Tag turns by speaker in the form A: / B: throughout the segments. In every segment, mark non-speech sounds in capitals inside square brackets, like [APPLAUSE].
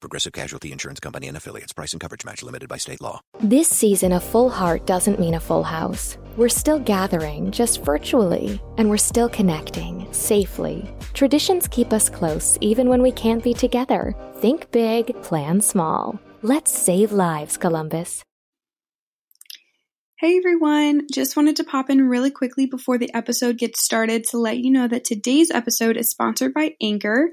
A: Progressive Casualty Insurance Company and affiliates. Price and coverage match limited by state law.
B: This season, a full heart doesn't mean a full house. We're still gathering, just virtually, and we're still connecting, safely. Traditions keep us close, even when we can't be together. Think big, plan small. Let's save lives, Columbus.
C: Hey everyone, just wanted to pop in really quickly before the episode gets started to let you know that today's episode is sponsored by Anchor.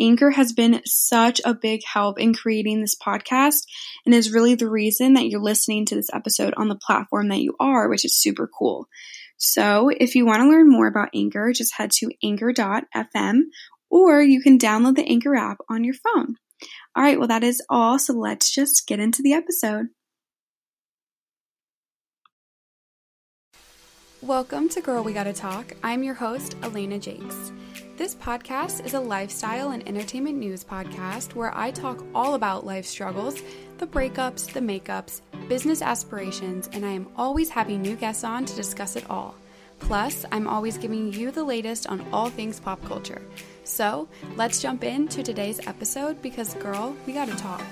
C: Anchor has been such a big help in creating this podcast and is really the reason that you're listening to this episode on the platform that you are, which is super cool. So, if you want to learn more about Anchor, just head to anchor.fm or you can download the Anchor app on your phone. All right, well, that is all. So, let's just get into the episode. Welcome to Girl We Gotta Talk. I'm your host, Alaina Jacques. This podcast is a lifestyle and entertainment news podcast where I talk all about life struggles, the breakups, the makeups, business aspirations, and I am always having new guests on to discuss it all. Plus, I'm always giving you the latest on all things pop culture. So, let's jump into today's episode because, girl, we gotta talk.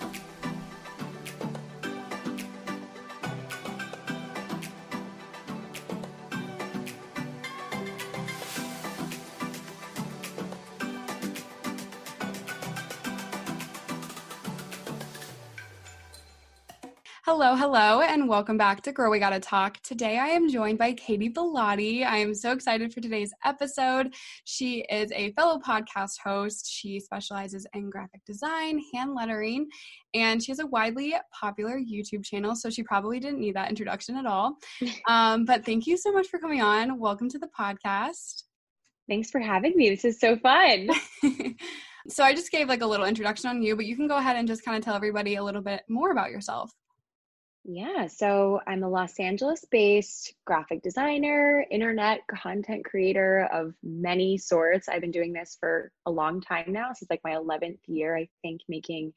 C: Hello, hello, and welcome back to Girl We Gotta Talk. Today I am joined by Katy Bellotte. I am so excited for today's episode. She is a fellow podcast host. She specializes in graphic design, hand lettering, and she has a widely popular YouTube channel, so she probably didn't need that introduction at all. [LAUGHS] Um, but thank you so much for coming on. Welcome to the podcast.
D: Thanks for having me. This is so fun. [LAUGHS]
C: so I just gave like a little introduction on you, but you can go ahead and just kind of tell everybody a little bit more about yourself.
D: Yeah, so I'm a Los Angeles based graphic designer, internet content creator of many sorts. I've been doing this for a long time now. Is like my 11th year, I think, making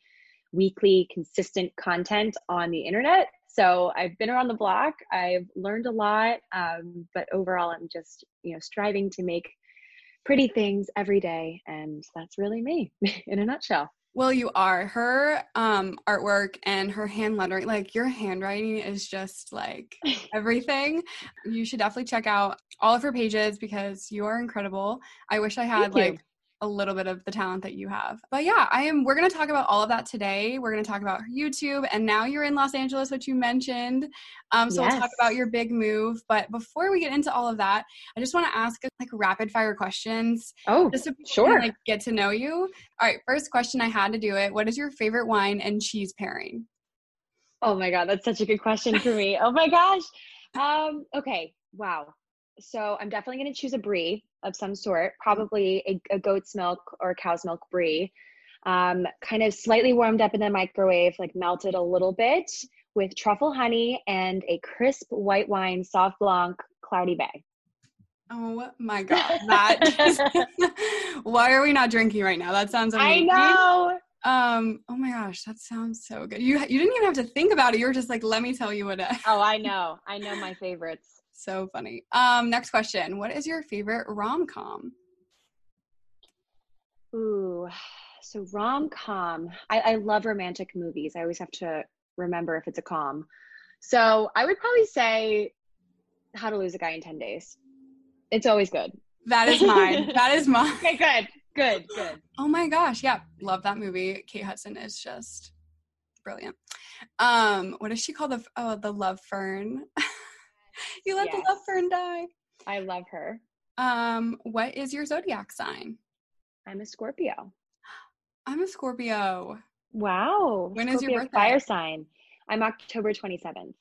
D: weekly consistent content on the internet. So I've been around the block, I've learned a lot, um, but overall, I'm just, you know, striving to make pretty things every day. And that's really me [LAUGHS] in a nutshell.
C: Well, you are. Her um, artwork and her hand lettering, like your handwriting is just like [LAUGHS] everything. you should definitely check out all of her pages because you are incredible. I wish I had like a little bit of the talent that you have. But yeah, I am we're going to talk about all of that today. We're going to talk about YouTube and now you're in Los Angeles which you mentioned. Um so yes. we'll talk about your big move, but before we get into all of that, I just want to ask like rapid fire questions.
D: Oh,
C: just to
D: sure.
C: like get to know you. All right, first question I had to do it. What is your favorite wine and cheese pairing?
D: Oh my god, that's such a good question for me. oh my gosh. Um okay, wow so I'm definitely going to choose a brie of some sort, mm-hmm. probably a, a goat's milk or cow's milk brie. Um, kind of slightly warmed up in the microwave, like melted a little bit with truffle honey and a crisp white wine, Sauv Blanc, Cloudy Bay.
C: Oh my god, that [LAUGHS] [LAUGHS] why are we not drinking right now? That sounds amazing.
D: I know.
C: Um, oh my gosh, that sounds so good. You you didn't even have to think about it. You were just like, let me tell you what it
D: Oh, [LAUGHS] I know. I know my favorites.
C: So funny. Um, next question. What is your favorite rom com?
D: Ooh, so rom com. I, I love romantic movies. I always have to remember if it's a com. So I would probably say How to Lose a Guy in 10 Days. It's always good.
C: That is mine. [LAUGHS] that is mine.
D: Okay, good. Good, good.
C: Oh my gosh. Yeah. Love that movie. Kate Hudson is just brilliant. Um, what does she call the oh the love fern? [LAUGHS] [LAUGHS] you let yes. the love fern die.
D: I love her.
C: Um, what is your zodiac sign?
D: I'm a Scorpio.
C: I'm a Scorpio.
D: Wow.
C: When Scorpio is your birthday?
D: Fire sign. I'm October 27th.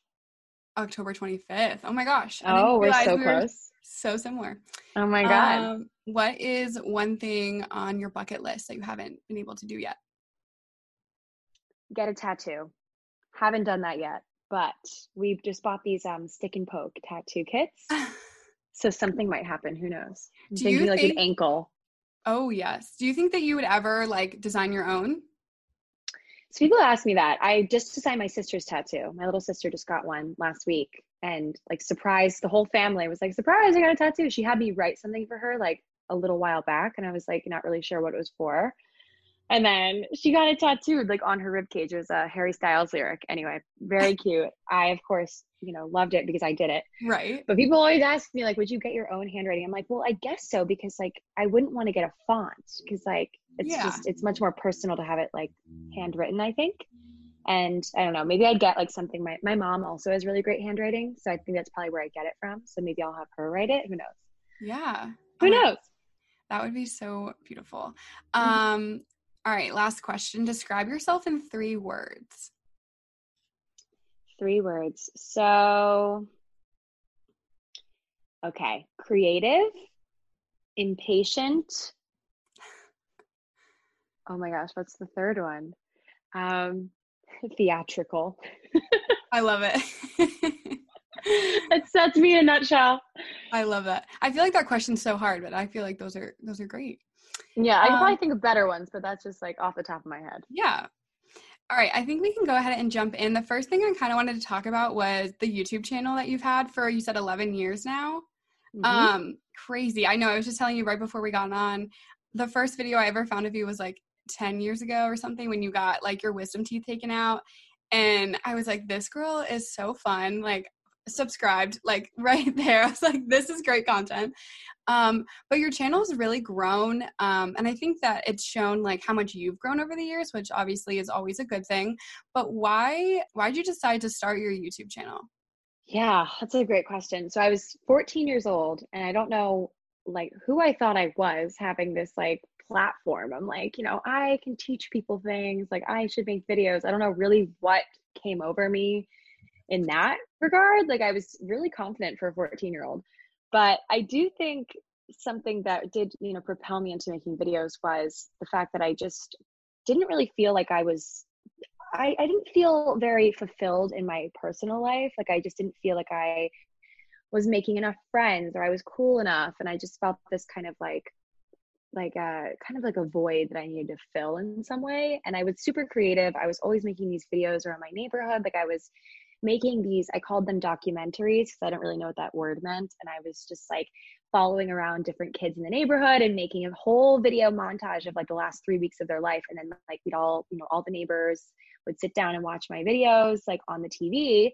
C: October 25th. Oh my gosh.
D: oh, we're so we close.
C: So similar.
D: Oh my God.
C: Um, what is one thing on your bucket list that you haven't been able to do yet?
D: Get a tattoo. Haven't done that yet. But we've just bought these um stick and poke tattoo kits. [LAUGHS] so something might happen. Who knows? I'm
C: Do
D: thinking
C: you
D: like
C: think-
D: an ankle.
C: Oh yes. Do you think that you would ever like design your own?
D: So people ask me that. I just designed my sister's tattoo. My little sister just got one last week and like surprised the whole family was like, surprise, I got a tattoo. She had me write something for her like a little while back and I was like not really sure what it was for. And then she got it tattooed like on her rib cage. It was a Harry Styles lyric. Anyway, very [LAUGHS] cute. I of course, you know, loved it because I did it.
C: Right.
D: But people always ask me like, would you get your own handwriting? I'm like, well, I guess so because like I wouldn't want to get a font because like it's
C: Yeah.
D: just it's much more personal to have it like handwritten. I think. And I don't know, maybe I'd get like something. My my mom also has really great handwriting, so I think that's probably where I get it from. So maybe I'll have her write it. Who knows?
C: Yeah.
D: Who knows?
C: That would be so beautiful.
D: Mm-hmm.
C: Um all right, last question. Describe yourself in 3 words.
D: Three words. So, okay, creative, impatient. [SIGHS] Oh my gosh, what's the third one? Um, [LAUGHS] theatrical. [LAUGHS]
C: I love it. [LAUGHS]
D: That's that's me in a nutshell.
C: I love that. I feel like that question's so hard, but I feel like those are those are great.
D: Yeah, I could
C: Um,
D: probably think of better ones, but that's just like off the top of my head.
C: Yeah. All right, I think we can go ahead and jump in. The first thing I kind of wanted to talk about was the YouTube channel that you've had for you said 11 years now.
D: Mhm.
C: Um crazy. I know. I was just telling you right before we got on. The first video I ever found of you was like 10 years ago or something when you got like your wisdom teeth taken out and I was like this girl is so fun. Like subscribed like [LAUGHS] right there. I was like this is great content. Um but your channel has really grown um and I think that it's shown like how much you've grown over the years, which obviously is always a good thing. But why why did you decide to start your YouTube channel?
D: Yeah, that's a great question. So I was 14 years old and I don't know like who I thought I was having this like platform. I'm like, you know, I can teach people things, like I should make videos. I don't know really what came over me in that regard. Like I was really confident for a 14 year old. But I do think something that did, you know, propel me into making videos was the fact that I just didn't really feel like I was I, I didn't feel very fulfilled in my personal life. Like I just didn't feel like I was making enough friends or I was cool enough. And I just felt this kind of like like a kind of like a void that I needed to fill in some way. And I was super creative. I was always making these videos around my neighborhood. Like I was making these, I called them documentaries because I don't really know what that word meant. And I was just like following around different kids in the neighborhood and making a whole video montage of like the last three weeks of their life. And then like we'd all, you know, all the neighbors would sit down and watch my videos like on the TV.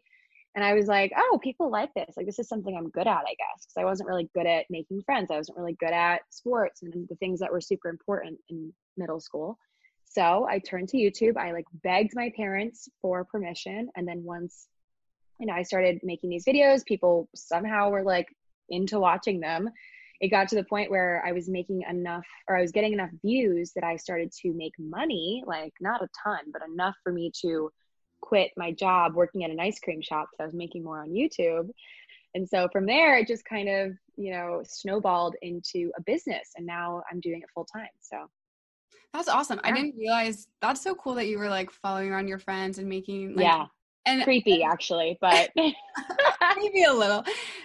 D: And I was like, oh, people like this. Like, this is something I'm good at, I guess. Because I wasn't really good at making friends. I wasn't really good at sports and the things that were super important in middle school. So I turned to YouTube. I like begged my parents for permission. And then once, you know, I started making these videos, people somehow were like into watching them. It got to the point where I was making enough or I was getting enough views that I started to make money, like not a ton, but enough for me to quit my job working at an ice cream shop because I was making more on YouTube. And so from there, it just kind of, you know, snowballed into a business. And now I'm doing it full time. So
C: That's awesome. I didn't realize that's so cool that you were like following around your friends and making like,
D: yeah,
C: and
D: creepy actually, but [LAUGHS]
C: maybe a little.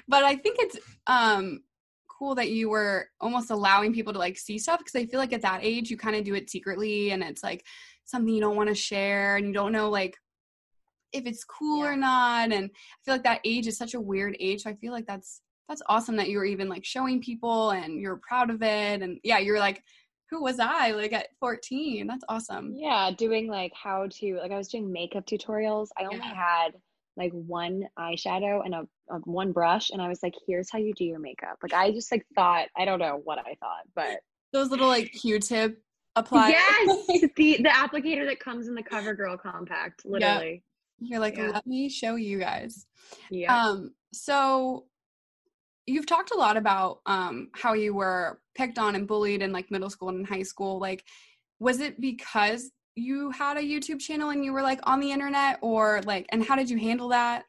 C: But I think it's um cool that you were almost allowing people to like see stuff because I feel like at that age you kind of do it secretly and it's like something you don't want to share and you don't know like if it's cool
D: Yeah.
C: or not and I feel like that age is such a weird age so I feel like that's that's awesome that you were even like showing people and you're proud of it and yeah you're like who was I like at 14 that's awesome
D: yeah, doing like how to, like I was doing makeup tutorials. I only
C: Yeah.
D: had like one eyeshadow and a, a one brush. And I was like, here's how you do your makeup. Like I just like thought, I don't know what I thought, but
C: those little like Q-tip apply
D: yes, [LAUGHS] the, the applicator that comes in the CoverGirl compact, literally.
C: You're like,
D: Yeah.
C: let me show you guys.
D: Yeah.
C: Um, so you've talked a lot about um how you were picked on and bullied in like middle school and high school. Like, was it because you had a YouTube channel and you were like on the internet, or like, and how did you handle that?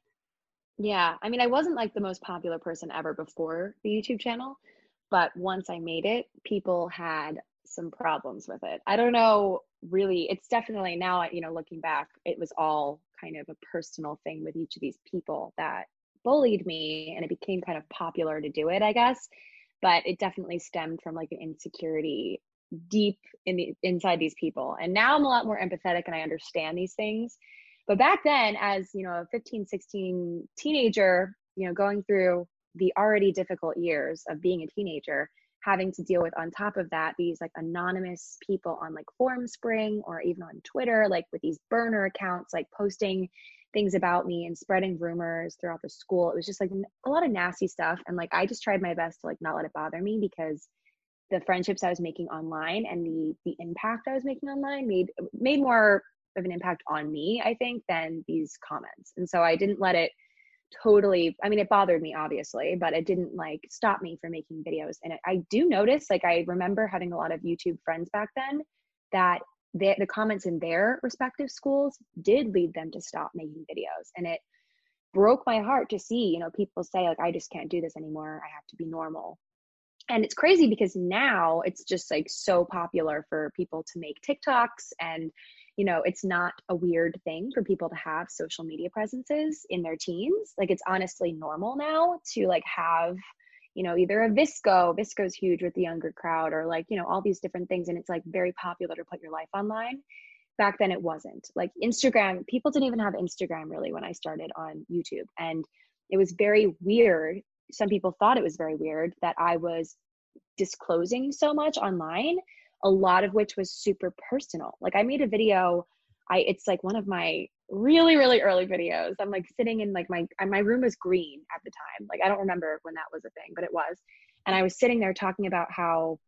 D: Yeah, I mean, I wasn't like the most popular person ever before the YouTube channel, but once I made it, people had some problems with it. I don't know really, it's definitely now, you know, looking back, it was all kind of a personal thing with each of these people that bullied me and it became kind of popular to do it, I guess. But it definitely stemmed from like an insecurity deep in the inside these people. And now I'm a lot more empathetic and I understand these things. But back then, as you know, a 15, 16 teenager, you know, going through the already difficult years of being a teenager, having to deal with on top of that these like anonymous people on like Formspring or even on Twitter, like with these burner accounts, like posting things about me and spreading rumors throughout the school. It was just like a lot of nasty stuff. And like I just tried my best to like not let it bother me because the friendships I was making online and the the impact I was making online made made more of an impact on me, I think, than these comments. And so I didn't let it totally i mean it bothered me obviously but it didn't like stop me from making videos and i do notice like i remember having a lot of youtube friends back then that the, the comments in their respective schools did lead them to stop making videos. And it broke my heart to see you know people say like i just can't do this anymore. I have to be normal. And it's crazy because now it's just like so popular for people to make tiktoks and you know it's not a weird thing for people to have social media presences in their teens. Like it's honestly normal now to like have you know either a VSCO, VSCO's huge with the younger crowd or like you know all these different things and it's like very popular to put your life online. Back then it wasn't. Like instagram people didn't even have instagram really when i started on youtube and it was very weird. Some people thought it was very weird that i was disclosing so much online a lot of which was super personal. Like I made a video, I it's like one of my really really early videos. I'm like sitting in like my my room was green at the time. Like I don't remember when that was a thing, but it was. And I was sitting there talking about how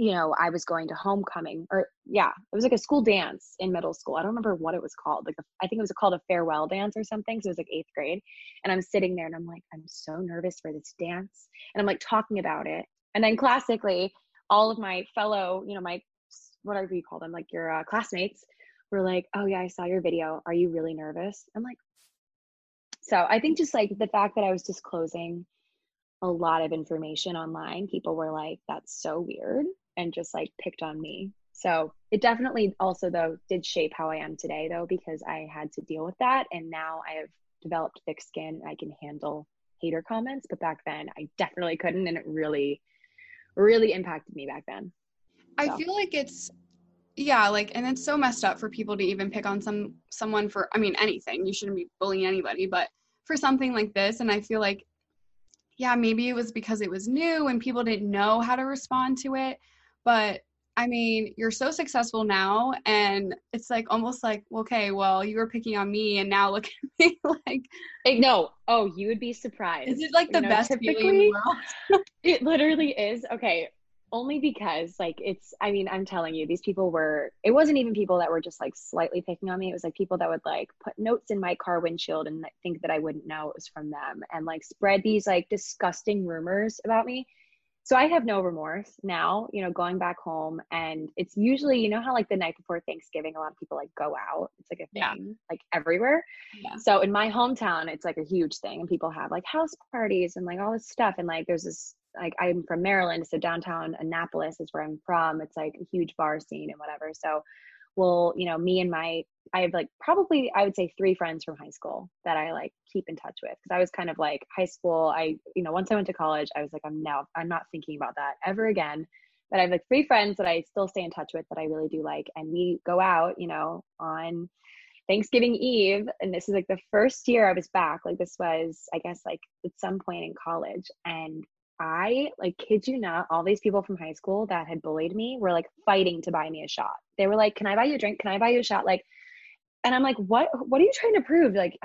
D: you know, I was going to homecoming or yeah, it was like a school dance in middle school. I don't remember what it was called. Like I think it was called a farewell dance or something. So it was like eighth grade. And I'm sitting there and I'm like, I'm so nervous for this dance. And I'm like talking about it. And then classically, all of my fellow, you know, my whatever you call them, like your uh, classmates, were like, "Oh yeah, I saw your video. Are you really nervous?" I'm like, so I think just like the fact that I was disclosing a lot of information online, people were like, "That's so weird," and just like picked on me. So it definitely also though did shape how I am today though because I had to deal with that, and now I have developed thick skin. and I can handle hater comments, but back then I definitely couldn't, and it really really impacted me back then.
C: So. I feel like it's yeah, like and it's so messed up for people to even pick on some someone for I mean anything. You shouldn't be bullying anybody, but for something like this and I feel like yeah, maybe it was because it was new and people didn't know how to respond to it, but I mean, you're so successful now, and it's like almost like, okay, well, you were picking on me, and now look [LAUGHS] at me. like,
D: no, oh, you would be surprised.
C: Is it like the you know, best feeling in the world? [LAUGHS]
D: it literally is. Okay, only because like it's. I mean, I'm telling you, these people were. It wasn't even people that were just like slightly picking on me. It was like people that would like put notes in my car windshield and think that I wouldn't know it was from them, and like spread these like disgusting rumors about me so I have no remorse now, you know, going back home and it's usually, you know, how like the night before Thanksgiving, a lot of people like go out. It's like a thing, yeah. like everywhere. Yeah. So in my hometown, it's like a huge thing and people have like house parties and like all this stuff. And like there's this, like I'm from Maryland, so downtown Annapolis is where I'm from. It's like a huge bar scene and whatever. So will you know me and my i have like probably i would say three friends from high school that i like keep in touch with. Because i was kind of like high school i you know once i went to college i was like i'm now i'm not thinking about that ever again. But i have like three friends that i still stay in touch with that i really do like. And we go out you know on thanksgiving eve and this is like the first year i was back. Like this was i guess like at some point in college. And I like kid you not, all these people from high school that had bullied me were like fighting to buy me a shot. They were like, "Can I buy you a drink? Can I buy you a shot?" Like, and I'm like, "What? What are you trying to prove?" Like,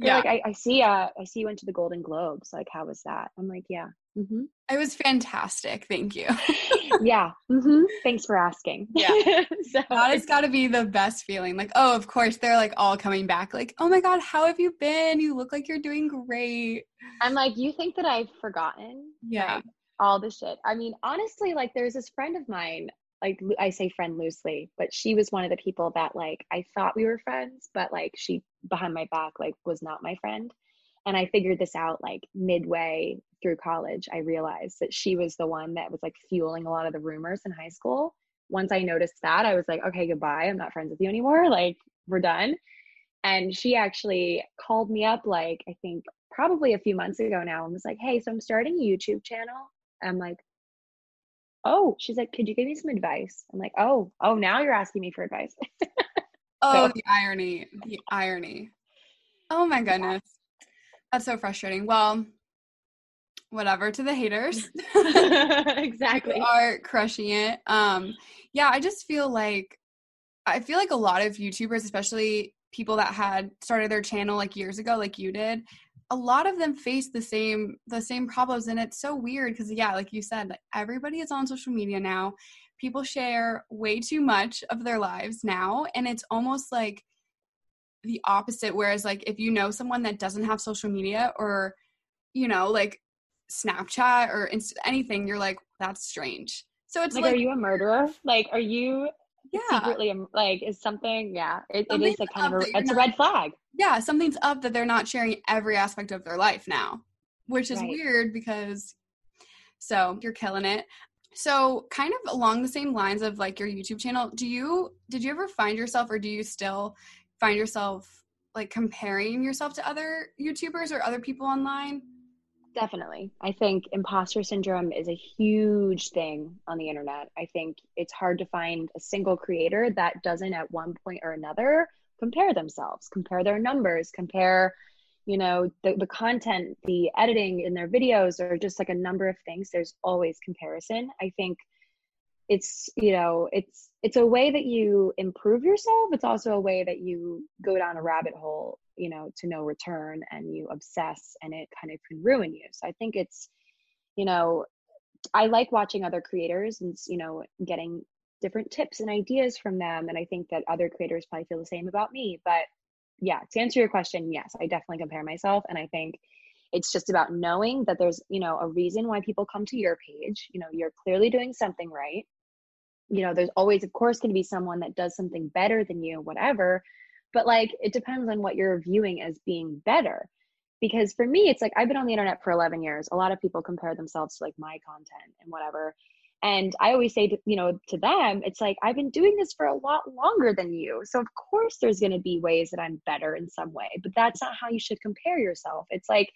D: yeah. like I, I see. Uh, I see you went to the Golden Globes. Like, how was that? I'm like, yeah.
C: Mm-hmm. It was fantastic. Thank you. [LAUGHS]
D: yeah. Mm-hmm. Thanks for asking.
C: Yeah. [LAUGHS] so that has got to be the best feeling. Like, oh, of course, they're like all coming back. Like, oh my God, how have you been? You look like you're doing great.
D: I'm like, you think that I've forgotten?
C: Yeah.
D: Like, all the shit. I mean, honestly, like, there's this friend of mine. Like I say friend loosely, but she was one of the people that like I thought we were friends, but like she behind my back like was not my friend. And i figured this out like midway through college i realized that she was the one that was like fueling a lot of the rumors in high school. Once i noticed that i was like okay goodbye. I'm not friends with you anymore. Like we're done. And she actually called me up, like, I think probably a few months ago now, and was like, Hey, so I'm starting a YouTube channel. I'm like, Oh, she's like, Could you give me some advice? I'm like, Oh, oh, now you're asking me for advice. [LAUGHS]
C: oh, the irony, the irony. Oh my goodness. That's so frustrating. Well, whatever to the haters. [LAUGHS]
D: exactly. [LAUGHS]
C: are crushing it. Um, yeah, I just feel like I feel like a lot of YouTubers, especially people that had started their channel like years ago, like you did, a lot of them face the same the same problems, and it's so weird because yeah, like you said, like everybody is on social media now. People share way too much of their lives now, and it's almost like the opposite. Whereas, like if you know someone that doesn't have social media or you know, like Snapchat or inst- anything, you're like, that's strange. So it's
D: like,
C: like,
D: are you a murderer? Like, are you yeah. secretly um, like is something? Yeah, it, it is a kind of a, it's not, a red flag.
C: Yeah, something's up that they're not sharing every aspect of their life now, which is right. weird because. So you're killing it. So kind of along the same lines of like your YouTube channel, do you did you ever find yourself or do you still find yourself like comparing yourself to other YouTubers or other people online?
D: Definitely. I think imposter syndrome is a huge thing on the internet. I think it's hard to find a single creator that doesn't at one point or another compare themselves, compare their numbers, compare, you know, the, the content, the editing in their videos, or just like a number of things. There's always comparison. I think it's, you know, it's it's a way that you improve yourself. It's also a way that you go down a rabbit hole you know to no return and you obsess and it kind of can ruin you. So i think it's you know i like watching other creators and you know getting different tips and ideas from them and i think that other creators probably feel the same about me but yeah to answer your question yes i definitely compare myself and i think it's just about knowing that there's you know a reason why people come to your page you know you're clearly doing something right. You know there's always of course going to be someone that does something better than you whatever but like it depends on what you're viewing as being better. Because for me it's like i've been on the internet for 11 years. A lot of people compare themselves to like my content and whatever. And i always say to you know to them it's like i've been doing this for a lot longer than you. So of course there's going to be ways that i'm better in some way. But that's not how you should compare yourself. It's like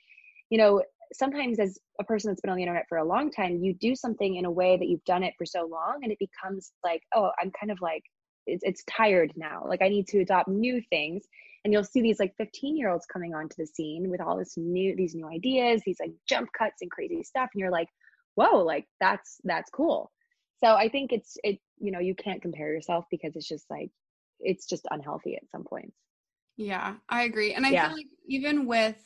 D: you know sometimes as a person that's been on the internet for a long time you do something in a way that you've done it for so long and it becomes like oh i'm kind of like it's, it's tired now. Like i need to adopt new things. And you'll see these like 15 year olds coming onto the scene with all this new these new ideas these like jump cuts and crazy stuff. And you're like whoa like that's that's cool. So i think it's it you know you can't compare yourself because it's just like it's just unhealthy at some points.
C: Yeah i agree. And i yeah. feel like even with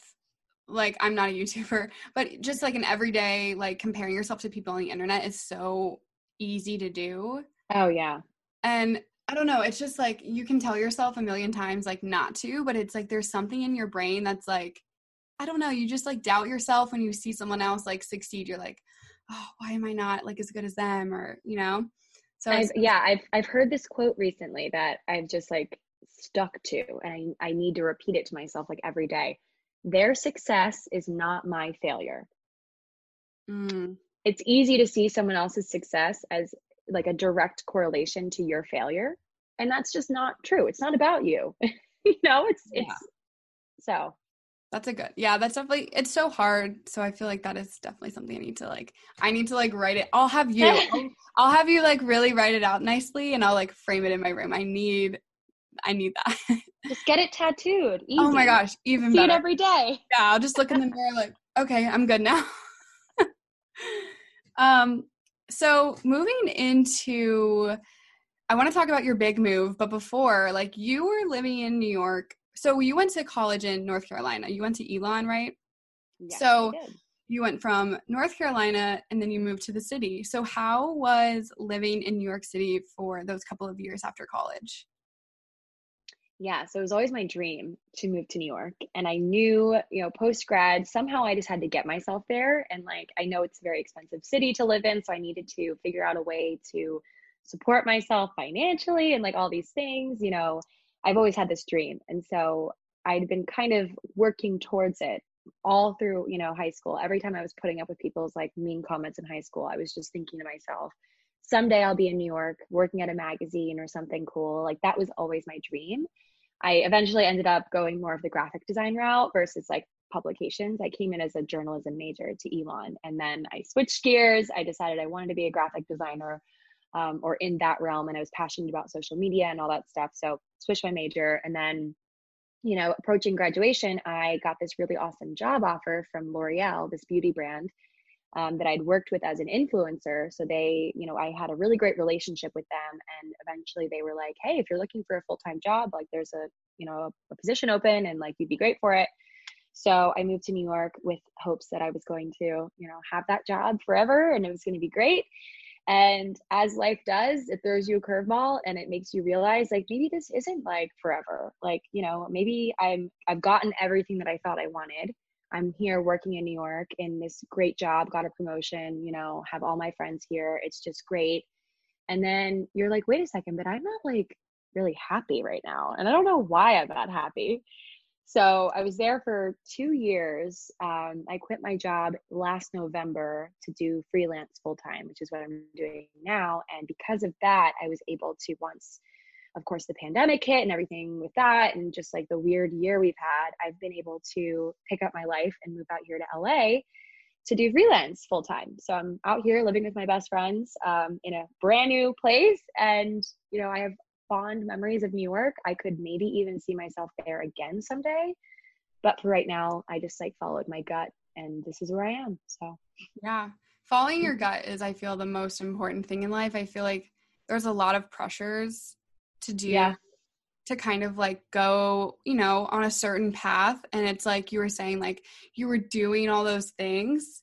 C: like i'm not a youtuber but just like an everyday like comparing yourself to people on the internet is so easy to do.
D: Oh yeah.
C: And I don't know. It's just like you can tell yourself a million times like not to, but it's like there's something in your brain that's like, I don't know. You just like doubt yourself when you see someone else like succeed. You're like, oh, why am I not like as good as them? Or you know.
D: So I've, yeah, I've I've heard this quote recently that I've just like stuck to, and I I need to repeat it to myself like every day. Their success is not my failure. Mm. It's easy to see someone else's success as like a direct correlation to your failure. And that's just not true. It's not about you. [LAUGHS] You know it's yeah. it's so.
C: That's a good yeah that's definitely it's so hard. So i feel like that is definitely something i need to like i need to like write it i'll have you [LAUGHS] I'll, I'll, have you like really write it out nicely and i'll like frame it in my room. I need i need that. [LAUGHS]
D: Just get it tattooed. Easy.
C: oh my gosh even
D: see
C: better.
D: it every day.
C: Yeah i'll just look in the mirror like okay i'm good now. Um so moving into I want to talk about your big move, but before, like you were living in New York. So you went to college in North Carolina. You went to Elon, right?
D: Yes,
C: so you went from North Carolina and then you moved to the city. So how was living in New York City for those couple of years after college?
D: Yeah so it was always my dream to move to new york and i knew you know post grad somehow i just had to get myself there and like i know it's a very expensive city to live in so i needed to figure out a way to support myself financially and like all these things you know i've always had this dream and so i'd been kind of working towards it all through you know high school. Every time i was putting up with people's like mean comments in high school i was just thinking to myself someday i'll be in new york working at a magazine or something cool. Like that was always my dream I eventually ended up going more of the graphic design route versus like publications. I came in as a journalism major to Elon, and then I switched gears. I decided I wanted to be a graphic designer um, or in that realm, and I was passionate about social media and all that stuff. So switched my major, and then you know, approaching graduation, I got this really awesome job offer from L'Oreal, this beauty brand um, that I'd worked with as an influencer. So they, you know, I had a really great relationship with them. And eventually they were like, hey, if you're looking for a full time job, like there's a, you know, a, a position open and like you'd be great for it. So I moved to New York with hopes that I was going to, you know, have that job forever and it was going to be great. And as life does, it throws you a curveball and it makes you realize like maybe this isn't like forever. Like, you know, maybe I'm I've gotten everything that I thought I wanted. I'm here working in New York in this great job, got a promotion, you know, have all my friends here. It's just great. And then you're like, wait a second, but I'm not like really happy right now. And I don't know why I'm not happy. So I was there for two years. Um, I quit my job last November to do freelance full time, which is what I'm doing now. And because of that, I was able to once of course the pandemic hit and everything with that and just like the weird year we've had i've been able to pick up my life and move out here to la to do freelance full time so i'm out here living with my best friends um, in a brand new place and you know i have fond memories of new york. I could maybe even see myself there again someday but for right now i just like followed my gut and this is where i am so.
C: Yeah. Following your gut is i feel the most important thing in life. I feel like there's a lot of pressures to do yeah. to kind of like go, you know, on a certain path. And it's like you were saying, like you were doing all those things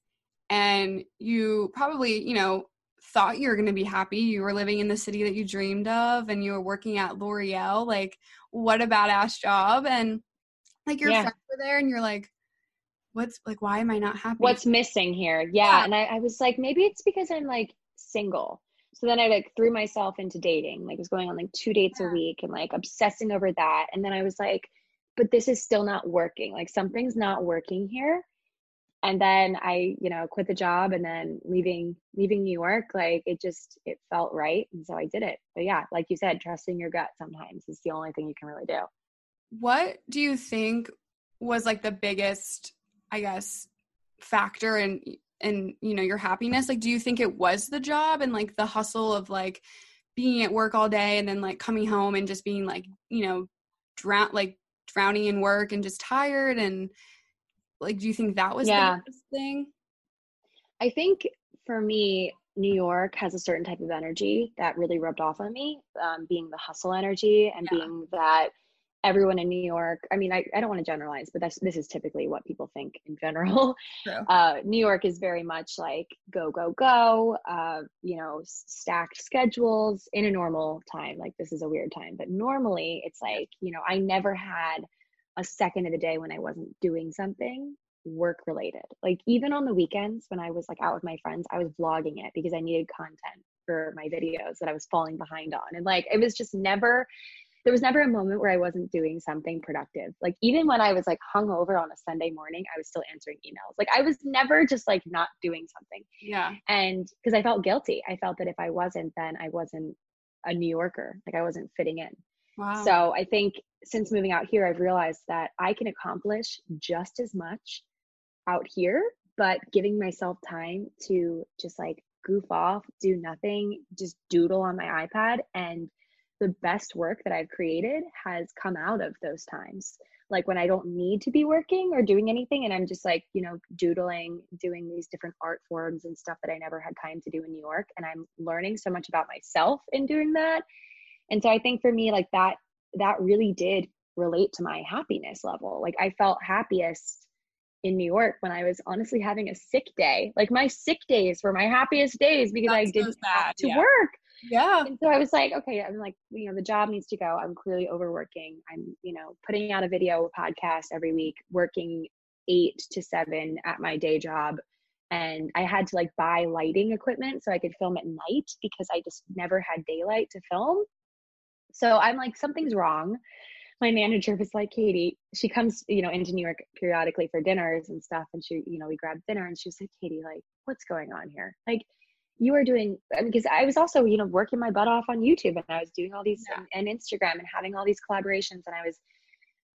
C: and you probably, you know, thought you were going to be happy. You were living in the city that you dreamed of and you were working at L'Oreal. Like, what a badass job. And like your yeah. friends were there and you're like, what's like, why am I not happy?
D: What's missing here? Yeah. yeah. And I, I was like, maybe it's because I'm like single so then I like threw myself into dating, like was going on like two dates yeah. a week and like obsessing over that. And then I was like, but this is still not working. Like something's not working here. And then I, you know, quit the job and then leaving leaving New York, like it just it felt right. And so I did it. But yeah, like you said, trusting your gut sometimes is the only thing you can really do.
C: What do you think was like the biggest, I guess, factor in and you know your happiness like do you think it was the job and like the hustle of like being at work all day and then like coming home and just being like you know drown like drowning in work and just tired and like do you think that was yeah. the thing
D: i think for me new york has a certain type of energy that really rubbed off on me um, being the hustle energy and yeah. being that everyone in New York, I mean, I, I don't want to generalize, but that's, this is typically what people think in general. [LAUGHS] Uh, New York is very much like go, go, go, uh, you know, stacked schedules in a normal time. Like this is a weird time, but normally it's like, you know, I never had a second of the day when I wasn't doing something work related. Like even on the weekends when I was like out with my friends, I was vlogging it because I needed content for my videos that I was falling behind on. And like it was just never there was never a moment where I wasn't doing something productive. Like even when I was like hung over on a Sunday morning, I was still answering emails. Like I was never just like not doing something.
C: Yeah.
D: And because I felt guilty. I felt that if I wasn't, then I wasn't a New Yorker. Like I wasn't fitting in. Wow. So I think since moving out here, I've realized that I can accomplish just as much out here, but giving myself time to just like goof off, do nothing, just doodle on my iPad and the best work that I've created has come out of those times. Like when I don't need to be working or doing anything and I'm just like, you know, doodling, doing these different art forms and stuff that I never had time to do in New York. And I'm learning so much about myself in doing that. And so I think for me, like that, that really did relate to my happiness level. Like I felt happiest in New York when I was honestly having a sick day. Like my sick days were my happiest days because That's I didn't so have to yeah. work.
C: Yeah.
D: And so I was like, okay, I'm like, you know, the job needs to go. I'm clearly overworking. I'm, you know, putting out a video podcast every week, working eight to seven at my day job. And I had to like buy lighting equipment so I could film at night because I just never had daylight to film. So I'm like, something's wrong. My manager was like, Katy, she comes, you know, into New York periodically for dinners and stuff. And she, you know, we grabbed dinner and she was like, Katy, like, what's going on here? Like, you are doing because I was also, you know, working my butt off on YouTube and I was doing all these
C: Yeah.
D: and, and Instagram and having all these collaborations and I was,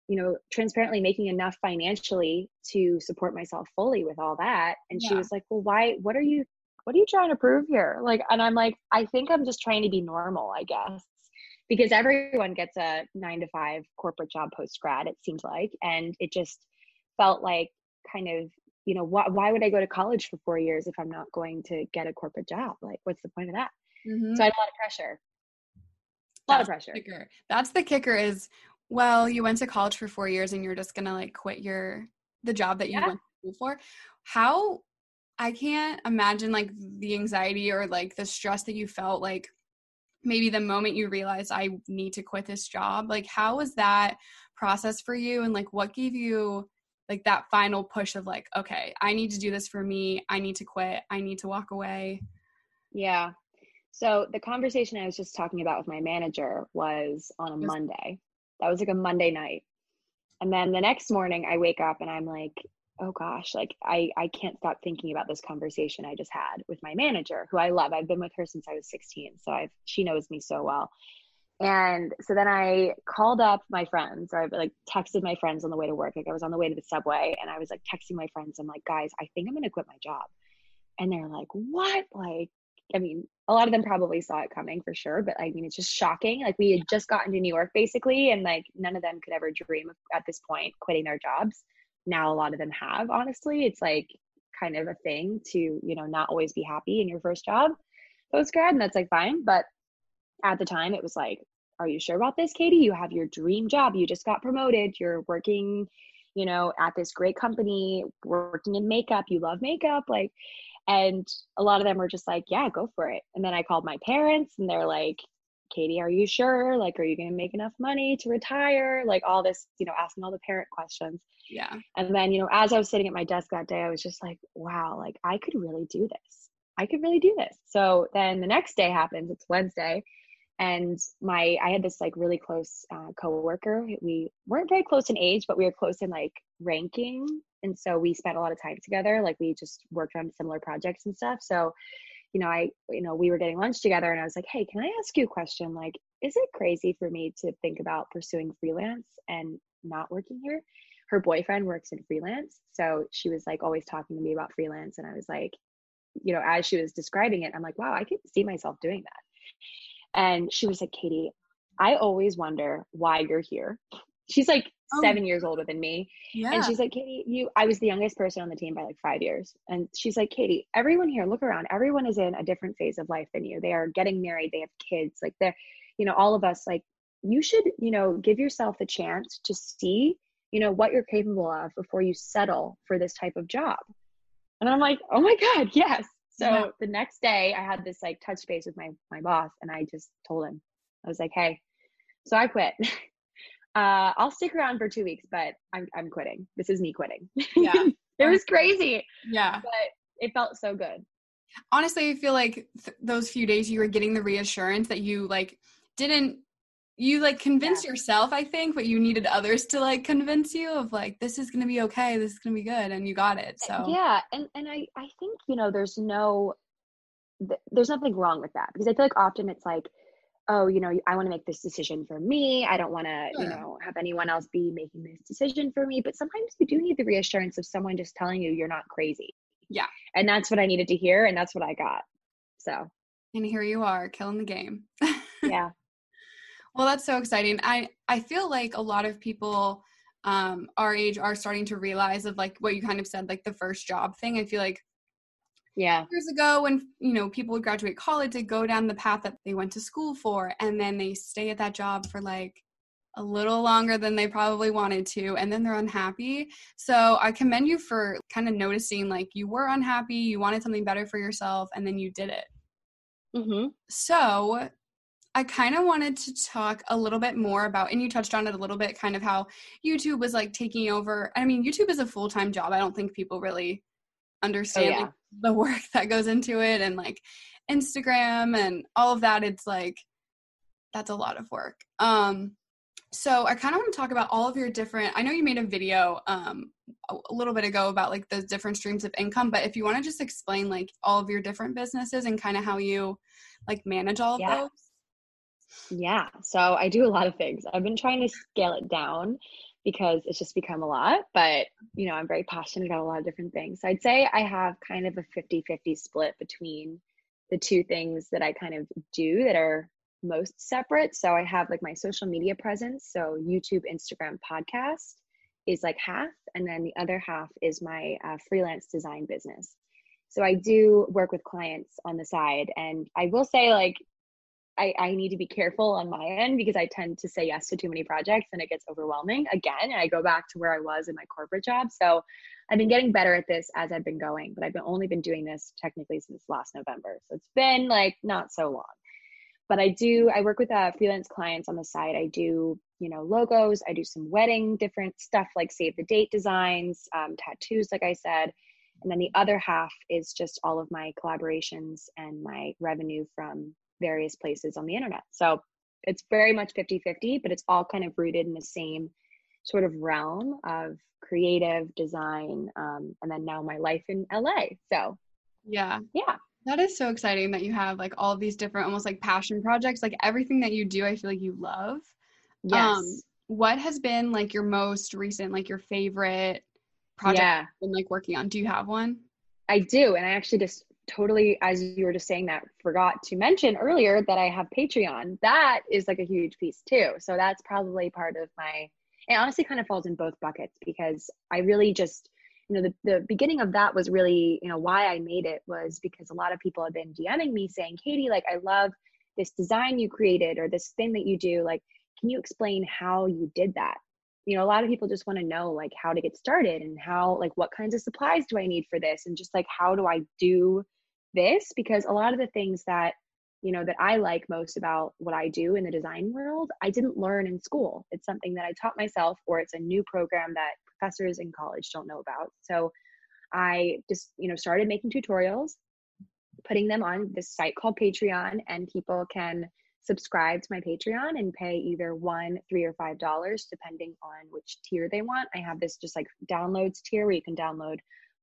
D: you know, transparently making enough financially to support myself fully with all that. And she was like, Well, why what are you what are you trying to prove here? Like and I'm like, I think I'm just trying to be normal, I guess. Because everyone gets a nine to five corporate job post grad, it seems like. And it just felt like kind of you know why, why would i go to college for four years if i'm not going to get a corporate job like what's the point of that
C: Mhm.
D: so i had a lot of pressure a lot of
C: That's the
D: pressure
C: kicker. That's the kicker is well, you went to college for four years and you're just gonna like quit your the job that you
D: Yeah.
C: went to school for. How I can't imagine like the anxiety or like the stress that you felt like maybe the moment you realized I need to quit this job. Like how was that process for you and like what gave you like that final push of like, okay, I need to do this for me. I need to quit. I need to walk away.
D: yeah so the conversation i was just talking about with my manager was on a monday that was like a monday night and then the next morning i wake up and i'm like oh gosh like i i can't stop thinking about this conversation i just had with my manager who i love i've been with her since i was 16 so i've she knows me so well and so then i called up my friends or i like texted my friends on the way to work. Like i was on the way to the subway and i was like texting my friends. I'm like guys i think i'm going to quit my job. And they're like what? Like i mean a lot of them probably saw it coming for sure but i mean it's just shocking. Like we had just gotten to new york basically and like none of them could ever dream of at this point quitting their jobs. Now a lot of them have honestly. It's like kind of a thing to you know not always be happy in your first job post grad and that's like fine but at the time it was like are you sure about this katy you have your dream job you just got promoted you're working you know at this great company working in makeup you love makeup like and a lot of them were just like yeah go for it and then i called my parents and they're like katy are you sure like are you going to make enough money to retire like all this you know asking all the parent questions
C: Yeah.
D: and then, you know, as I was sitting at my desk that day, I was just like, wow, like I could really do this. I could really do this. So then the next day happens, it's Wednesday. And my, I had this like really close uh, coworker. We weren't very close in age, but we were close in like ranking. And so we spent a lot of time together. Like we just worked on similar projects and stuff. So, you know, I, you know, we were getting lunch together and I was like, hey, can I ask you a question? Like, is it crazy for me to think about pursuing freelance and not working here? her boyfriend works in freelance. So she was like always talking to me about freelance. And I was like, you know, as she was describing it, I'm like, wow, I could see myself doing that. And she was like, Katy, I always wonder why you're here. She's like
C: Oh.
D: seven years older than me.
C: Yeah.
D: And she's like, Katy, you, I was the youngest person on the team by like five years. And she's like, Katy, everyone here, look around. Everyone is in a different phase of life than you. They are getting married, they have kids. Like they're, you know, all of us, like, you should, you know, give yourself the chance to see you know what you're capable of before you settle for this type of job and i'm like oh my god yes so
C: Yeah.
D: the next day i had this like touch base with my my boss and i just told him. I was like hey. So i quit. [LAUGHS] Uh i'll stick around for two weeks but i'm, I'm quitting. This is me quitting. [LAUGHS]
C: Yeah.
D: it was crazy.
C: Yeah.
D: but it felt so good.
C: Honestly i feel like th- those few days you were getting the reassurance that you like didn't you like convinced yourself i think but you needed others to like convince you of like this is gonna be okay this is gonna be good and you got it eh, so.
D: yeah and and i i think you know there's no th- there's nothing wrong with that because i feel like often it's like oh you know i want to make this decision for me i don't want to you know have anyone else be making this decision for me but sometimes you do need the reassurance of someone just telling you you're not crazy.
C: Yeah.
D: and that's what i needed to hear and that's what i got so.
C: And here you are killing the game. [LAUGHS]
D: Yeah
C: well that's so exciting. I i feel like a lot of people um our age are starting to realize of like what you kind of said like the first job thing. I feel like
D: yeah.
C: years ago when you know people would graduate college they go down the path that they went to school for and then they stay at that job for like a little longer than they probably wanted to and then they're unhappy. So i commend you for kind of noticing like you were unhappy you wanted something better for yourself and then you did it.
D: Mm-hmm.
C: so I kind of wanted to talk a little bit more about, and you touched on it a little bit, kind of how YouTube was like taking over. I mean, YouTube is a full time job. I don't think people really understand
D: yeah.
C: like, the [LAUGHS] work that goes into it, and like Instagram and all of that. It's like that's a lot of work. Um, So I kind of want to talk about all of your different. I know you made a video um, a little bit ago about like the different streams of income, but if you want to just explain like all of your different businesses and kind of how you like manage all of
D: yeah.
C: those.
D: Yeah. So I do a lot of things. I've been trying to scale it down because it's just become a lot, but you know, I'm very passionate about a lot of different things. So I'd say I have kind of a 50-50 split between the two things that I kind of do that are most separate. So I have like my social media presence, so YouTube, Instagram, podcast is like half, and then the other half is my uh, freelance design business. So I do work with clients on the side, and I will say like I, I need to be careful on my end because I tend to say yes to too many projects and it gets overwhelming again. I go back to where I was in my corporate job. So I've been getting better at this as I've been going, but I've been only been doing this technically since last November. So it's been like not so long. But I do, I work with uh, freelance clients on the side. I do, you know, logos. I do some wedding, different stuff like save the date designs, um, tattoos, like I said. And then the other half is just all of my collaborations and my revenue from various places on the internet. So it's very much 50 50, but it's all kind of rooted in the same sort of realm of creative design. Um, and then now my life in LA. So,
C: yeah.
D: Yeah.
C: That is so exciting that you have like all these different, almost like passion projects. Like everything that you do, I feel like you love.
D: Yes.
C: Um, what has been like your most recent, like your favorite project
D: yeah.
C: you've been like working on? Do you have one?
D: I do. And I actually just totally, as you were just saying that, forgot to mention earlier that I have Patreon. That is like a huge piece too. So that's probably part of my, it honestly kind of falls in both buckets because I really just, you know, the, the beginning of that was really, you know, why I made it was because a lot of people have been DMing me saying, Katy, like, I love this design you created or this thing that you do. Like, can you explain how you did that? you know a lot of people just want to know like how to get started and how like what kinds of supplies do i need for this and just like how do i do this because a lot of the things that you know that i like most about what i do in the design world i didn't learn in school. It's something that i taught myself or it's a new program that professors in college don't know about. So i just you know started making tutorials putting them on this site called patreon and people can subscribe to my patreon and pay either one three or five dollars depending on which tier they want. I have this just like downloads tier where you can download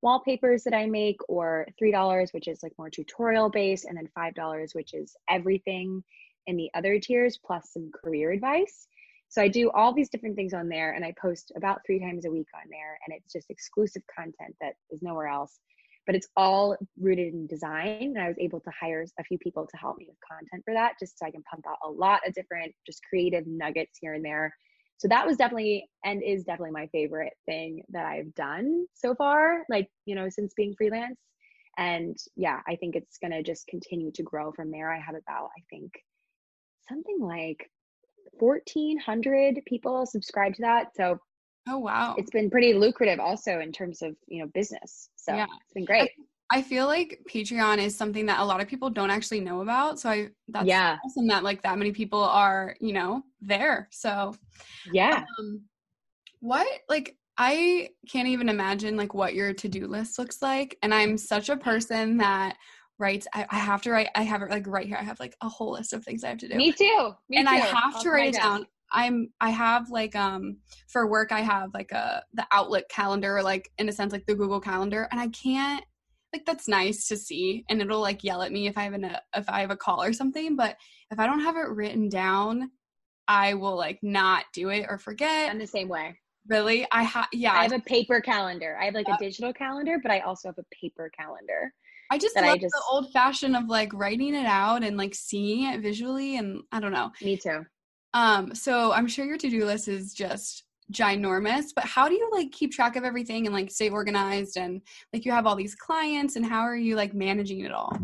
D: wallpapers that I make, or $3, which is like more tutorial based, and then $5, which is everything in the other tiers, plus some career advice. So I do all these different things on there, and I post about three times a week on there, and it's just exclusive content that is nowhere else. But it's all rooted in design, and I was able to hire a few people to help me with content for that, just so I can pump out a lot of different, just creative nuggets here and there so that was definitely and is definitely my favorite thing that I've done so far, like, you know, since being freelance. And yeah, I think it's going to just continue to grow from there. I have about, I think, something like 1400 people subscribe to that. So,
C: oh, wow.
D: It's been pretty lucrative also in terms of, you know, business. So, yeah. it's been great.
C: I feel like Patreon is something that a lot of people don't actually know about. So I that's yeah. awesome that like that many people are, you know, there. So
D: yeah.
C: Um, what like I can't even imagine like what your to-do list looks like. And I'm such a person that writes I, I have to write I have it like right here. I have like a whole list of things I have to do.
D: Me too. Me
C: and
D: too.
C: I have to write it down. I'm I have like um for work I have like a the Outlook calendar like in a sense like the Google calendar and I can't like that's nice to see and it'll like yell at me if I have an if I have a call or something but if I don't have it written down I will like not do it or forget.
D: I'm the same way.
C: Really? I have yeah.
D: I have a paper calendar. I have like a digital calendar, but I also have a paper calendar.
C: I just love I just, the old fashioned of like writing it out and like seeing it visually and I don't know.
D: Me too.
C: Um so I'm sure your to-do list is just ginormous but how do you like keep track of everything and like stay organized and like you have all these clients and how are you like managing it all?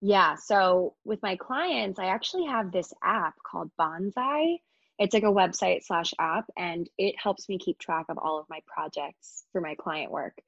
D: Yeah so with my clients i actually have this app called bonsai. It's like a website slash app and it helps me keep track of all of my projects for my client work.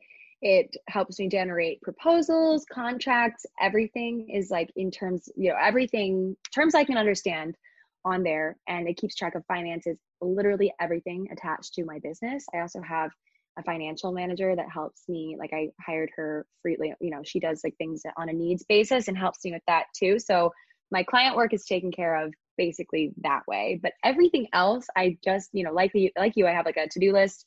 D: It helps me generate proposals contracts everything is like in terms you know everything terms i can understand on there and it keeps track of finances, literally everything attached to my business. I also have a financial manager that helps me like I hired her freely, you know, she does like things on a needs basis and helps me with that too. So my client work is taken care of basically that way. But everything else, I just, you know, like the, like you, I have like a to-do list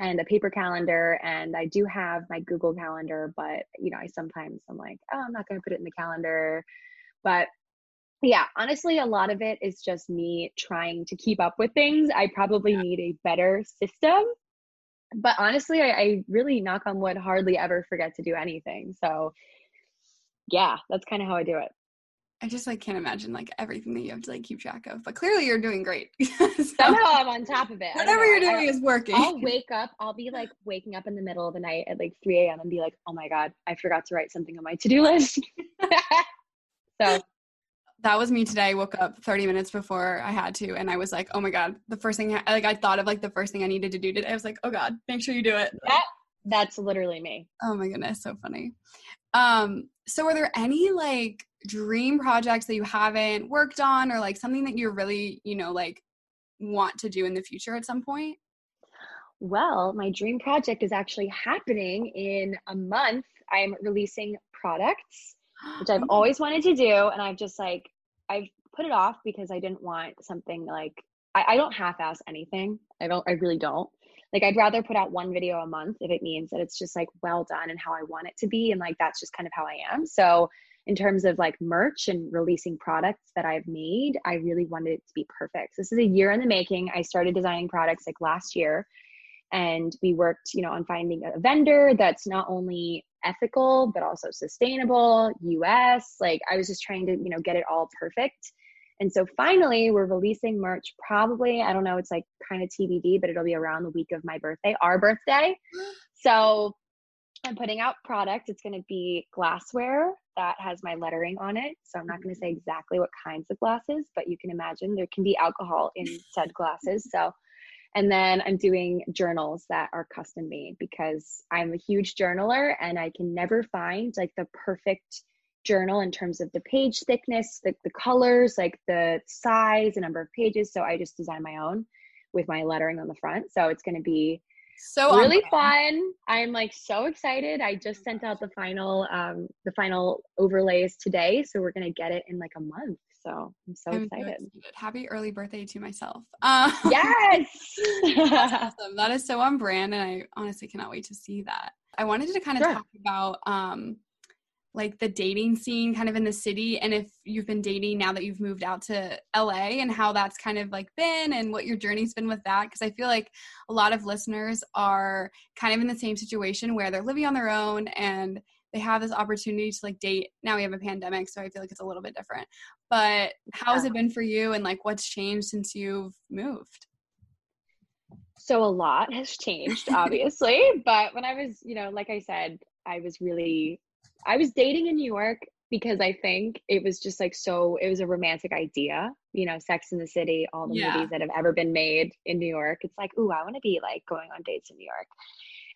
D: and a paper calendar and I do have my Google calendar, but you know, I sometimes I'm like, oh, I'm not going to put it in the calendar. But yeah, honestly, a lot of it is just me trying to keep up with things. I probably yeah. need a better system. But honestly, I, I really knock on wood hardly ever forget to do anything. So yeah, that's kind of how I do it.
C: I just like can't imagine like everything that you have to like keep track of. But clearly you're doing great. [LAUGHS]
D: so, Somehow I'm on top of it.
C: Whatever you're doing I, is working.
D: I'll [LAUGHS] wake up, I'll be like waking up in the middle of the night at like 3 a.m. and be like, oh my God, I forgot to write something on my to-do list. [LAUGHS] so
C: that was me today. I woke up 30 minutes before I had to, and I was like, "Oh my god!" The first thing, like, I thought of like the first thing I needed to do today. I was like, "Oh god, make sure you do it."
D: That, that's literally me.
C: Oh my goodness, so funny. Um, so are there any like dream projects that you haven't worked on or like something that you're really, you know, like want to do in the future at some point?
D: Well, my dream project is actually happening in a month. I'm releasing products, [GASPS] which I've always wanted to do. And I've just like, I've put it off because I didn't want something like, I, I don't half ass anything. I don't, I really don't. Like, I'd rather put out one video a month if it means that it's just like well done and how I want it to be. And like, that's just kind of how I am. So, in terms of like merch and releasing products that I've made, I really wanted it to be perfect. This is a year in the making. I started designing products like last year and we worked, you know, on finding a vendor that's not only ethical but also sustainable, US. Like I was just trying to, you know, get it all perfect. And so finally, we're releasing merch probably, I don't know, it's like kind of TBD, but it'll be around the week of my birthday, our birthday. [GASPS] So I'm putting out product. It's going to be glassware that has my lettering on it. So I'm not going to say mm-hmm. exactly what kinds of glasses, but you can imagine there can be alcohol in said glasses. So, and then I'm doing journals that are custom made because I'm a huge journaler and I can never find like the perfect journal in terms of the page thickness, the, the colors, like the size, the number of pages. So I just design my own with my lettering on the front. So it's going to be
C: so
D: really fun. I'm like so excited. I just sent out the final um the final overlays today. So we're gonna get it in like a month so i'm so I'm excited. So excited.
C: happy early birthday to myself [LAUGHS] um,
D: yes [LAUGHS] [LAUGHS]
C: awesome. that is so on brand and i honestly cannot wait to see that i wanted to kind of sure. talk about um like the dating scene kind of in the city and if you've been dating now that you've moved out to LA and how that's kind of like been and what your journey's been with that because I feel like a lot of listeners are kind of in the same situation where they're living on their own and they have this opportunity to like date now we have a pandemic so I feel like it's a little bit different but how has it been for you and like what's changed since you've moved
D: so a lot has changed [LAUGHS] obviously but when I was you know like I said I was really I was dating in New York because I think it was just like so it was a romantic idea, you know, Sex in the City, all the yeah. movies that have ever been made in New York. It's like, ooh, I want to be like going on dates in New York.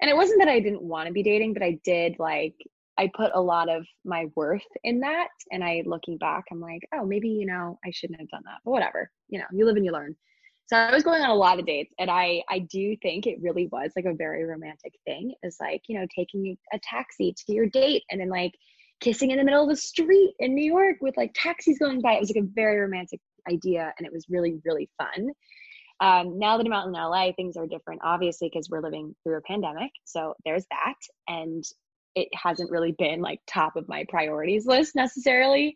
D: And it wasn't that I didn't want to be dating, but I did like I put a lot of my worth in that. And I looking back, I'm like, oh, maybe, you know, I shouldn't have done that. But whatever. You know, you live and you learn. So I was going on a lot of dates and I I do think it really was like a very romantic thing is like, you know, taking a taxi to your date and then like kissing in the middle of the street in New York with like taxis going by. It was like a very romantic idea and it was really, really fun. Um, now that I'm out in LA, things are different, obviously, because we're living through a pandemic. So there's that. And it hasn't really been like top of my priorities list necessarily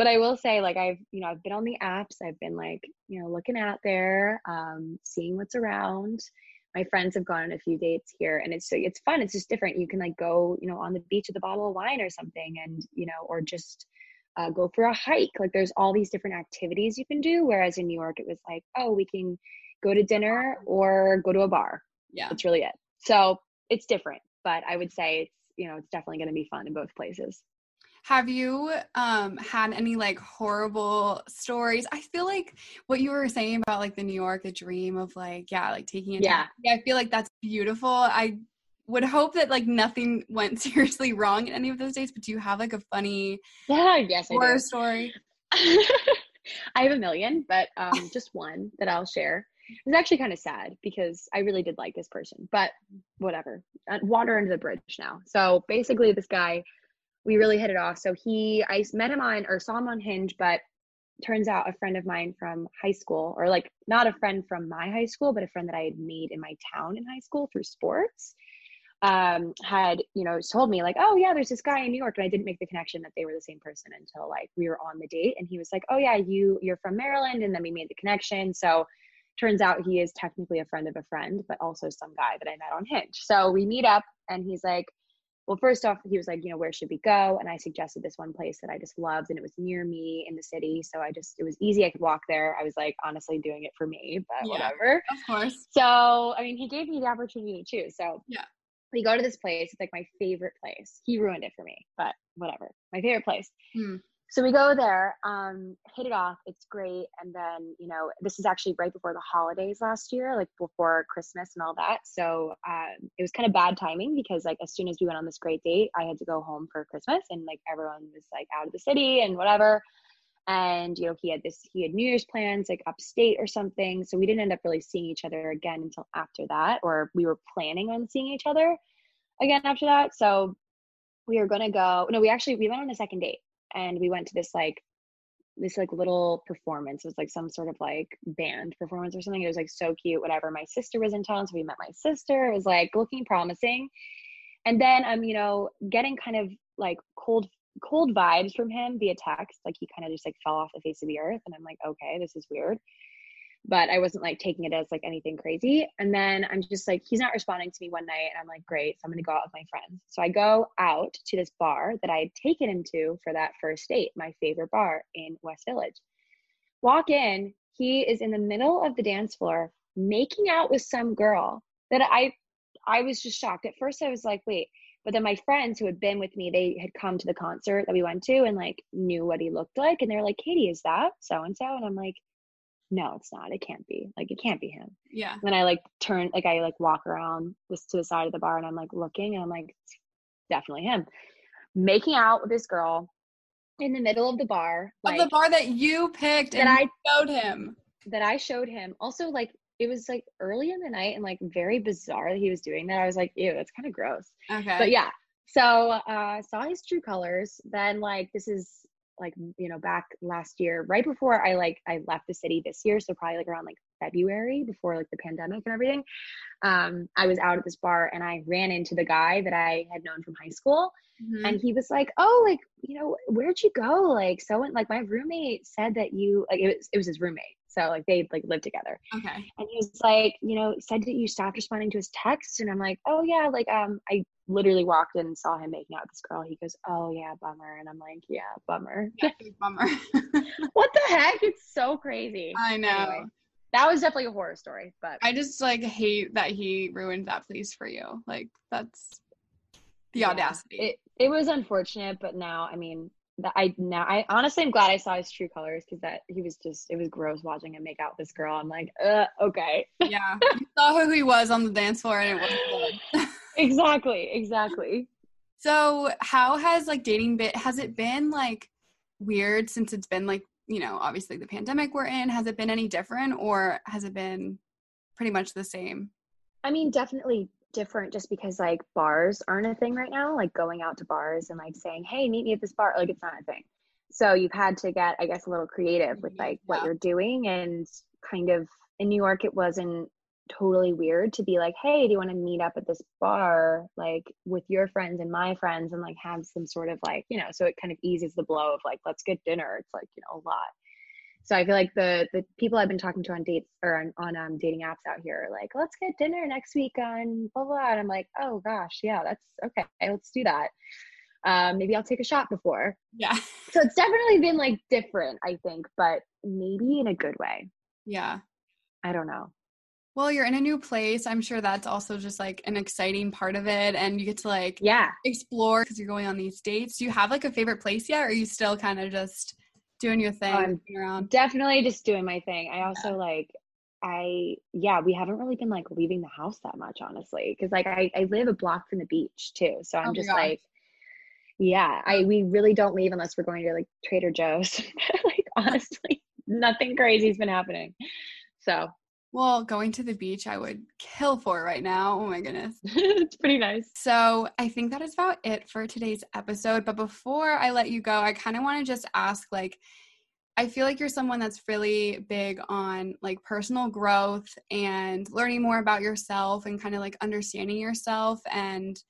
D: but I will say, like, I've, you know, I've been on the apps, I've been like, you know, looking out there, um, seeing what's around. My friends have gone on a few dates here and it's, so it's fun. It's just different. You can like go, you know, on the beach with a bottle of wine or something and, you know, or just, uh, go for a hike. Like there's all these different activities you can do. Whereas in New York, it was like, oh, we can go to dinner or go to a bar.
C: Yeah.
D: That's really it. So it's different, but I would say it's, you know, it's definitely going to be fun in both places.
C: Have you um had any like horrible stories? I feel like what you were saying about like the New York, the dream of like, yeah, like taking it.
D: Yeah.
C: yeah, I feel like that's beautiful. I would hope that like nothing [LAUGHS] went seriously wrong in any of those days, but do you have like a funny
D: yeah, [LAUGHS] yes,
C: horror story? [LAUGHS]
D: I have a million, but um just one that I'll share. It's actually kind of sad because I really did like this person, but whatever. Uh, water under the bridge now. So basically, this guy we really hit it off. So he, I met him on or saw him on Hinge, but turns out a friend of mine from high school, or like not a friend from my high school, but a friend that I had made in my town in high school through sports, um, had, you know, told me like, oh yeah, there's this guy in New York. And I didn't make the connection that they were the same person until like we were on the date. And he was like, oh yeah, you you're from Maryland. And then we made the connection. So turns out he is technically a friend of a friend, but also some guy that I met on Hinge. So we meet up and he's like, well, first off, he was like, you know, where should we go? And I suggested this one place that I just loved and it was near me in the city. So I just, it was easy. I could walk there. I was like, honestly, doing it for me, but yeah, whatever.
C: Of course.
D: So, I mean, he gave me the opportunity to choose. So,
C: yeah.
D: We go to this place. It's like my favorite place. He ruined it for me, but whatever. My favorite place.
C: Hmm
D: so we go there um hit it off it's great and then you know this is actually right before the holidays last year like before christmas and all that so um it was kind of bad timing because like as soon as we went on this great date i had to go home for christmas and like everyone was like out of the city and whatever and you know he had this he had new year's plans like upstate or something so we didn't end up really seeing each other again until after that or we were planning on seeing each other again after that so we were going to go no we actually we went on a second date and we went to this like this like little performance. It was like some sort of like band performance or something. It was like so cute, whatever. My sister was in town, so we met my sister. It was like looking promising. And then I'm, um, you know, getting kind of like cold cold vibes from him via text. Like he kind of just like fell off the face of the earth. And I'm like, okay, this is weird but I wasn't like taking it as like anything crazy. And then I'm just like, he's not responding to me one night. And I'm like, great. So I'm going to go out with my friends. So I go out to this bar that I had taken him to for that first date, my favorite bar in West Village. Walk in, he is in the middle of the dance floor making out with some girl that I, I was just shocked. At first I was like, wait, but then my friends who had been with me, they had come to the concert that we went to and like knew what he looked like. And they're like, Katy, is that so and so? And I'm like, no, it's not. It can't be. Like it can't be him.
C: Yeah.
D: And then I like turn like I like walk around this to the side of the bar and I'm like looking and I'm like, definitely him. Making out with this girl in the middle of the bar.
C: Of the bar that you picked that I showed him.
D: That I showed him. Also, like it was like early in the night and like very bizarre that he was doing that. I was like, ew, that's kind of gross.
C: Okay.
D: But yeah. So uh saw his true colors. Then like this is like you know back last year right before i like i left the city this year so probably like around like february before like the pandemic and everything um i was out at this bar and i ran into the guy that i had known from high school mm-hmm. and he was like oh like you know where'd you go like so like my roommate said that you like it was, it was his roommate so like they like lived together.
C: Okay.
D: And he was like, you know, said that you stopped responding to his texts. And I'm like, oh yeah, like um I literally walked in and saw him making out with this girl. He goes, Oh yeah, bummer. And I'm like, Yeah, bummer.
C: Yeah, bummer. [LAUGHS]
D: what the heck? It's so crazy.
C: I know. Anyway,
D: that was definitely a horror story, but
C: I just like hate that he ruined that place for you. Like that's the yeah, audacity.
D: It it was unfortunate, but now I mean that I now I honestly I'm glad I saw his true colors because that he was just it was gross watching him make out with this girl. I'm like, uh, okay.
C: yeah, you saw who he was on the dance floor, and it wasn't good. [LAUGHS]
D: exactly, exactly.
C: So, how has like dating bit? Has it been like weird since it's been like you know obviously the pandemic we're in? Has it been any different, or has it been pretty much the same?
D: I mean, definitely different just because like bars aren't a thing right now like going out to bars and like saying hey meet me at this bar like it's not a thing so you've had to get i guess a little creative with like yeah. what you're doing and kind of in new york it wasn't totally weird to be like hey do you want to meet up at this bar like with your friends and my friends and like have some sort of like you know so it kind of eases the blow of like let's get dinner it's like you know a lot so I feel like the the people I've been talking to on dates or on, on um, dating apps out here are like, let's get dinner next week on blah blah. And I'm like, oh gosh, yeah, that's okay. Let's do that. Um, maybe I'll take a shot before.
C: Yeah.
D: so it's definitely been like different, I think, but maybe in a good way.
C: Yeah.
D: I don't know.
C: Well, you're in a new place. I'm sure that's also just like an exciting part of it. And you get to like
D: yeah
C: explore because you're going on these dates. Do you have like a favorite place yet? Or are you still kind of just doing your thing
D: I'm around. definitely just doing my thing i also like i yeah we haven't really been like leaving the house that much honestly because like I, I live a block from the beach too so oh i'm oh just like yeah i we really don't leave unless we're going to like trader joe's [LAUGHS] like honestly nothing crazy's been happening so
C: well, going to the beach, I would kill for right now. Oh my goodness. [LAUGHS]
D: it's pretty nice.
C: So, I think that is about it for today's episode. But before I let you go, I kind of want to just ask like, I feel like you're someone that's really big on like personal growth and learning more about yourself and kind of like understanding yourself and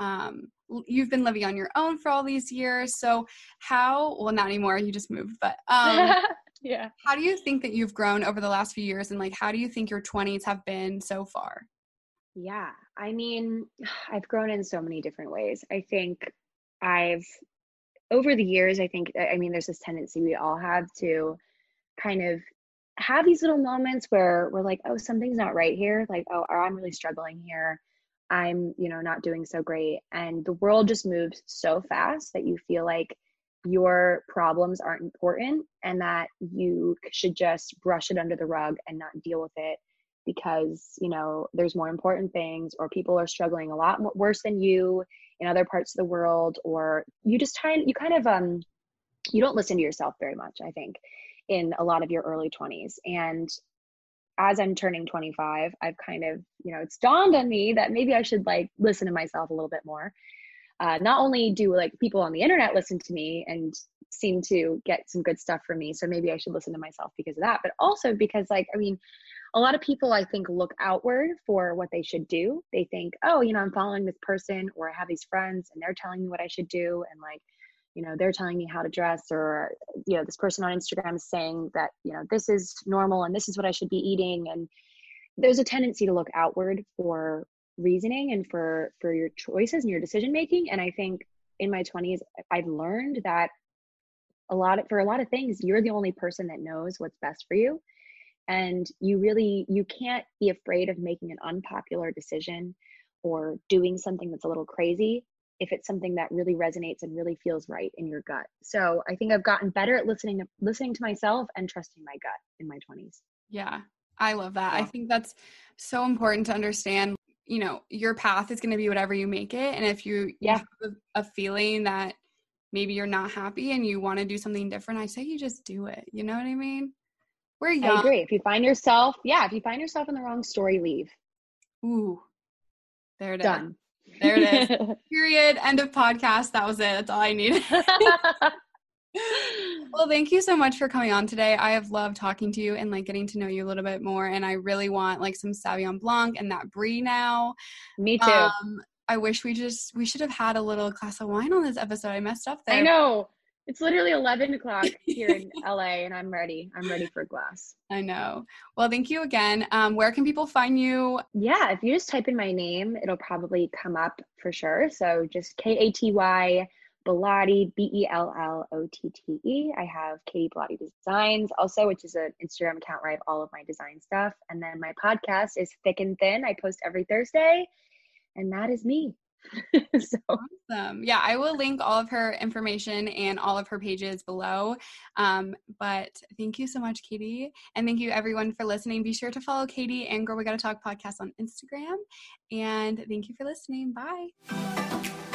C: um, you've been living on your own for all these years. So how well not anymore, you just moved, but um [LAUGHS]
D: yeah.
C: how do you think that you've grown over the last few years and like how do you think your 20s have been so far?
D: Yeah. I mean, [SIGHS] I've grown in so many different ways. I think I've over the years, I think, I mean, there's this tendency we all have to kind of have these little moments where we're like, oh, something's not right here. Like, oh, or I'm really struggling here. I'm, you know, not doing so great. And the world just moves so fast that you feel like your problems aren't important and that you should just brush it under the rug and not deal with it because you know there's more important things or people are struggling a lot more, worse than you in other parts of the world or you just kind you kind of um you don't listen to yourself very much i think in a lot of your early 20s and as i'm turning 25 i've kind of you know it's dawned on me that maybe i should like listen to myself a little bit more uh, not only do like people on the internet listen to me and seem to get some good stuff from me so maybe i should listen to myself because of that but also because like i mean a lot of people i think look outward for what they should do. They think oh you know i'm following this person or i have these friends and they're telling me what i should do and like you know they're telling me how to dress or you know this person on instagram is saying that you know this is normal and this is what i should be eating and there's a tendency to look outward for reasoning and for for your choices and your decision making and i think in my 20s i've learned that a lot of, for a lot of things you're the only person that knows what's best for you. And you really you can't be afraid of making an unpopular decision or doing something that's a little crazy if it's something that really resonates and really feels right in your gut. So i think i've gotten better at listening to listening to myself and trusting my gut in my 20s
C: yeah i love that. Yeah. i think that's so important to understand you know your path is going to be whatever you make it and if you,
D: yeah.
C: you have a feeling that maybe you're not happy and you want to do something different i say you just do it you know what i mean we're young.
D: I agree. If you find yourself, yeah, if you find yourself in the wrong story, leave.
C: Ooh, there it
D: Done.
C: is. There it is. [LAUGHS] Period. End of podcast. That was it. That's all I needed. [LAUGHS] well, thank you so much for coming on today. I have loved talking to you and like getting to know you a little bit more. And I really want like some Sauvignon Blanc and that Brie now.
D: Me too. Um,
C: I wish we just we should have had a little glass of wine on this episode. I messed up there.
D: I know. It's literally 11 o'clock [LAUGHS] here in LA, and I'm ready. I'm ready for a glass.
C: I know. Well, thank you again. Um, where can people find you?
D: Yeah, if you just type in my name, it'll probably come up for sure. So just K A T Y Bellotte, B E L L O T T E. I have Katy Bellotte Designs also, which is an Instagram account where I have all of my design stuff. And then my podcast is Thick and Thin. I post every Thursday, and that is me. [LAUGHS]
C: so awesome. Yeah, I will link all of her information and all of her pages below. Um, but thank you so much, Katy. And thank you everyone for listening. Be sure to follow Katy and Girl We Gotta Talk podcast on Instagram. And thank you for listening. Bye.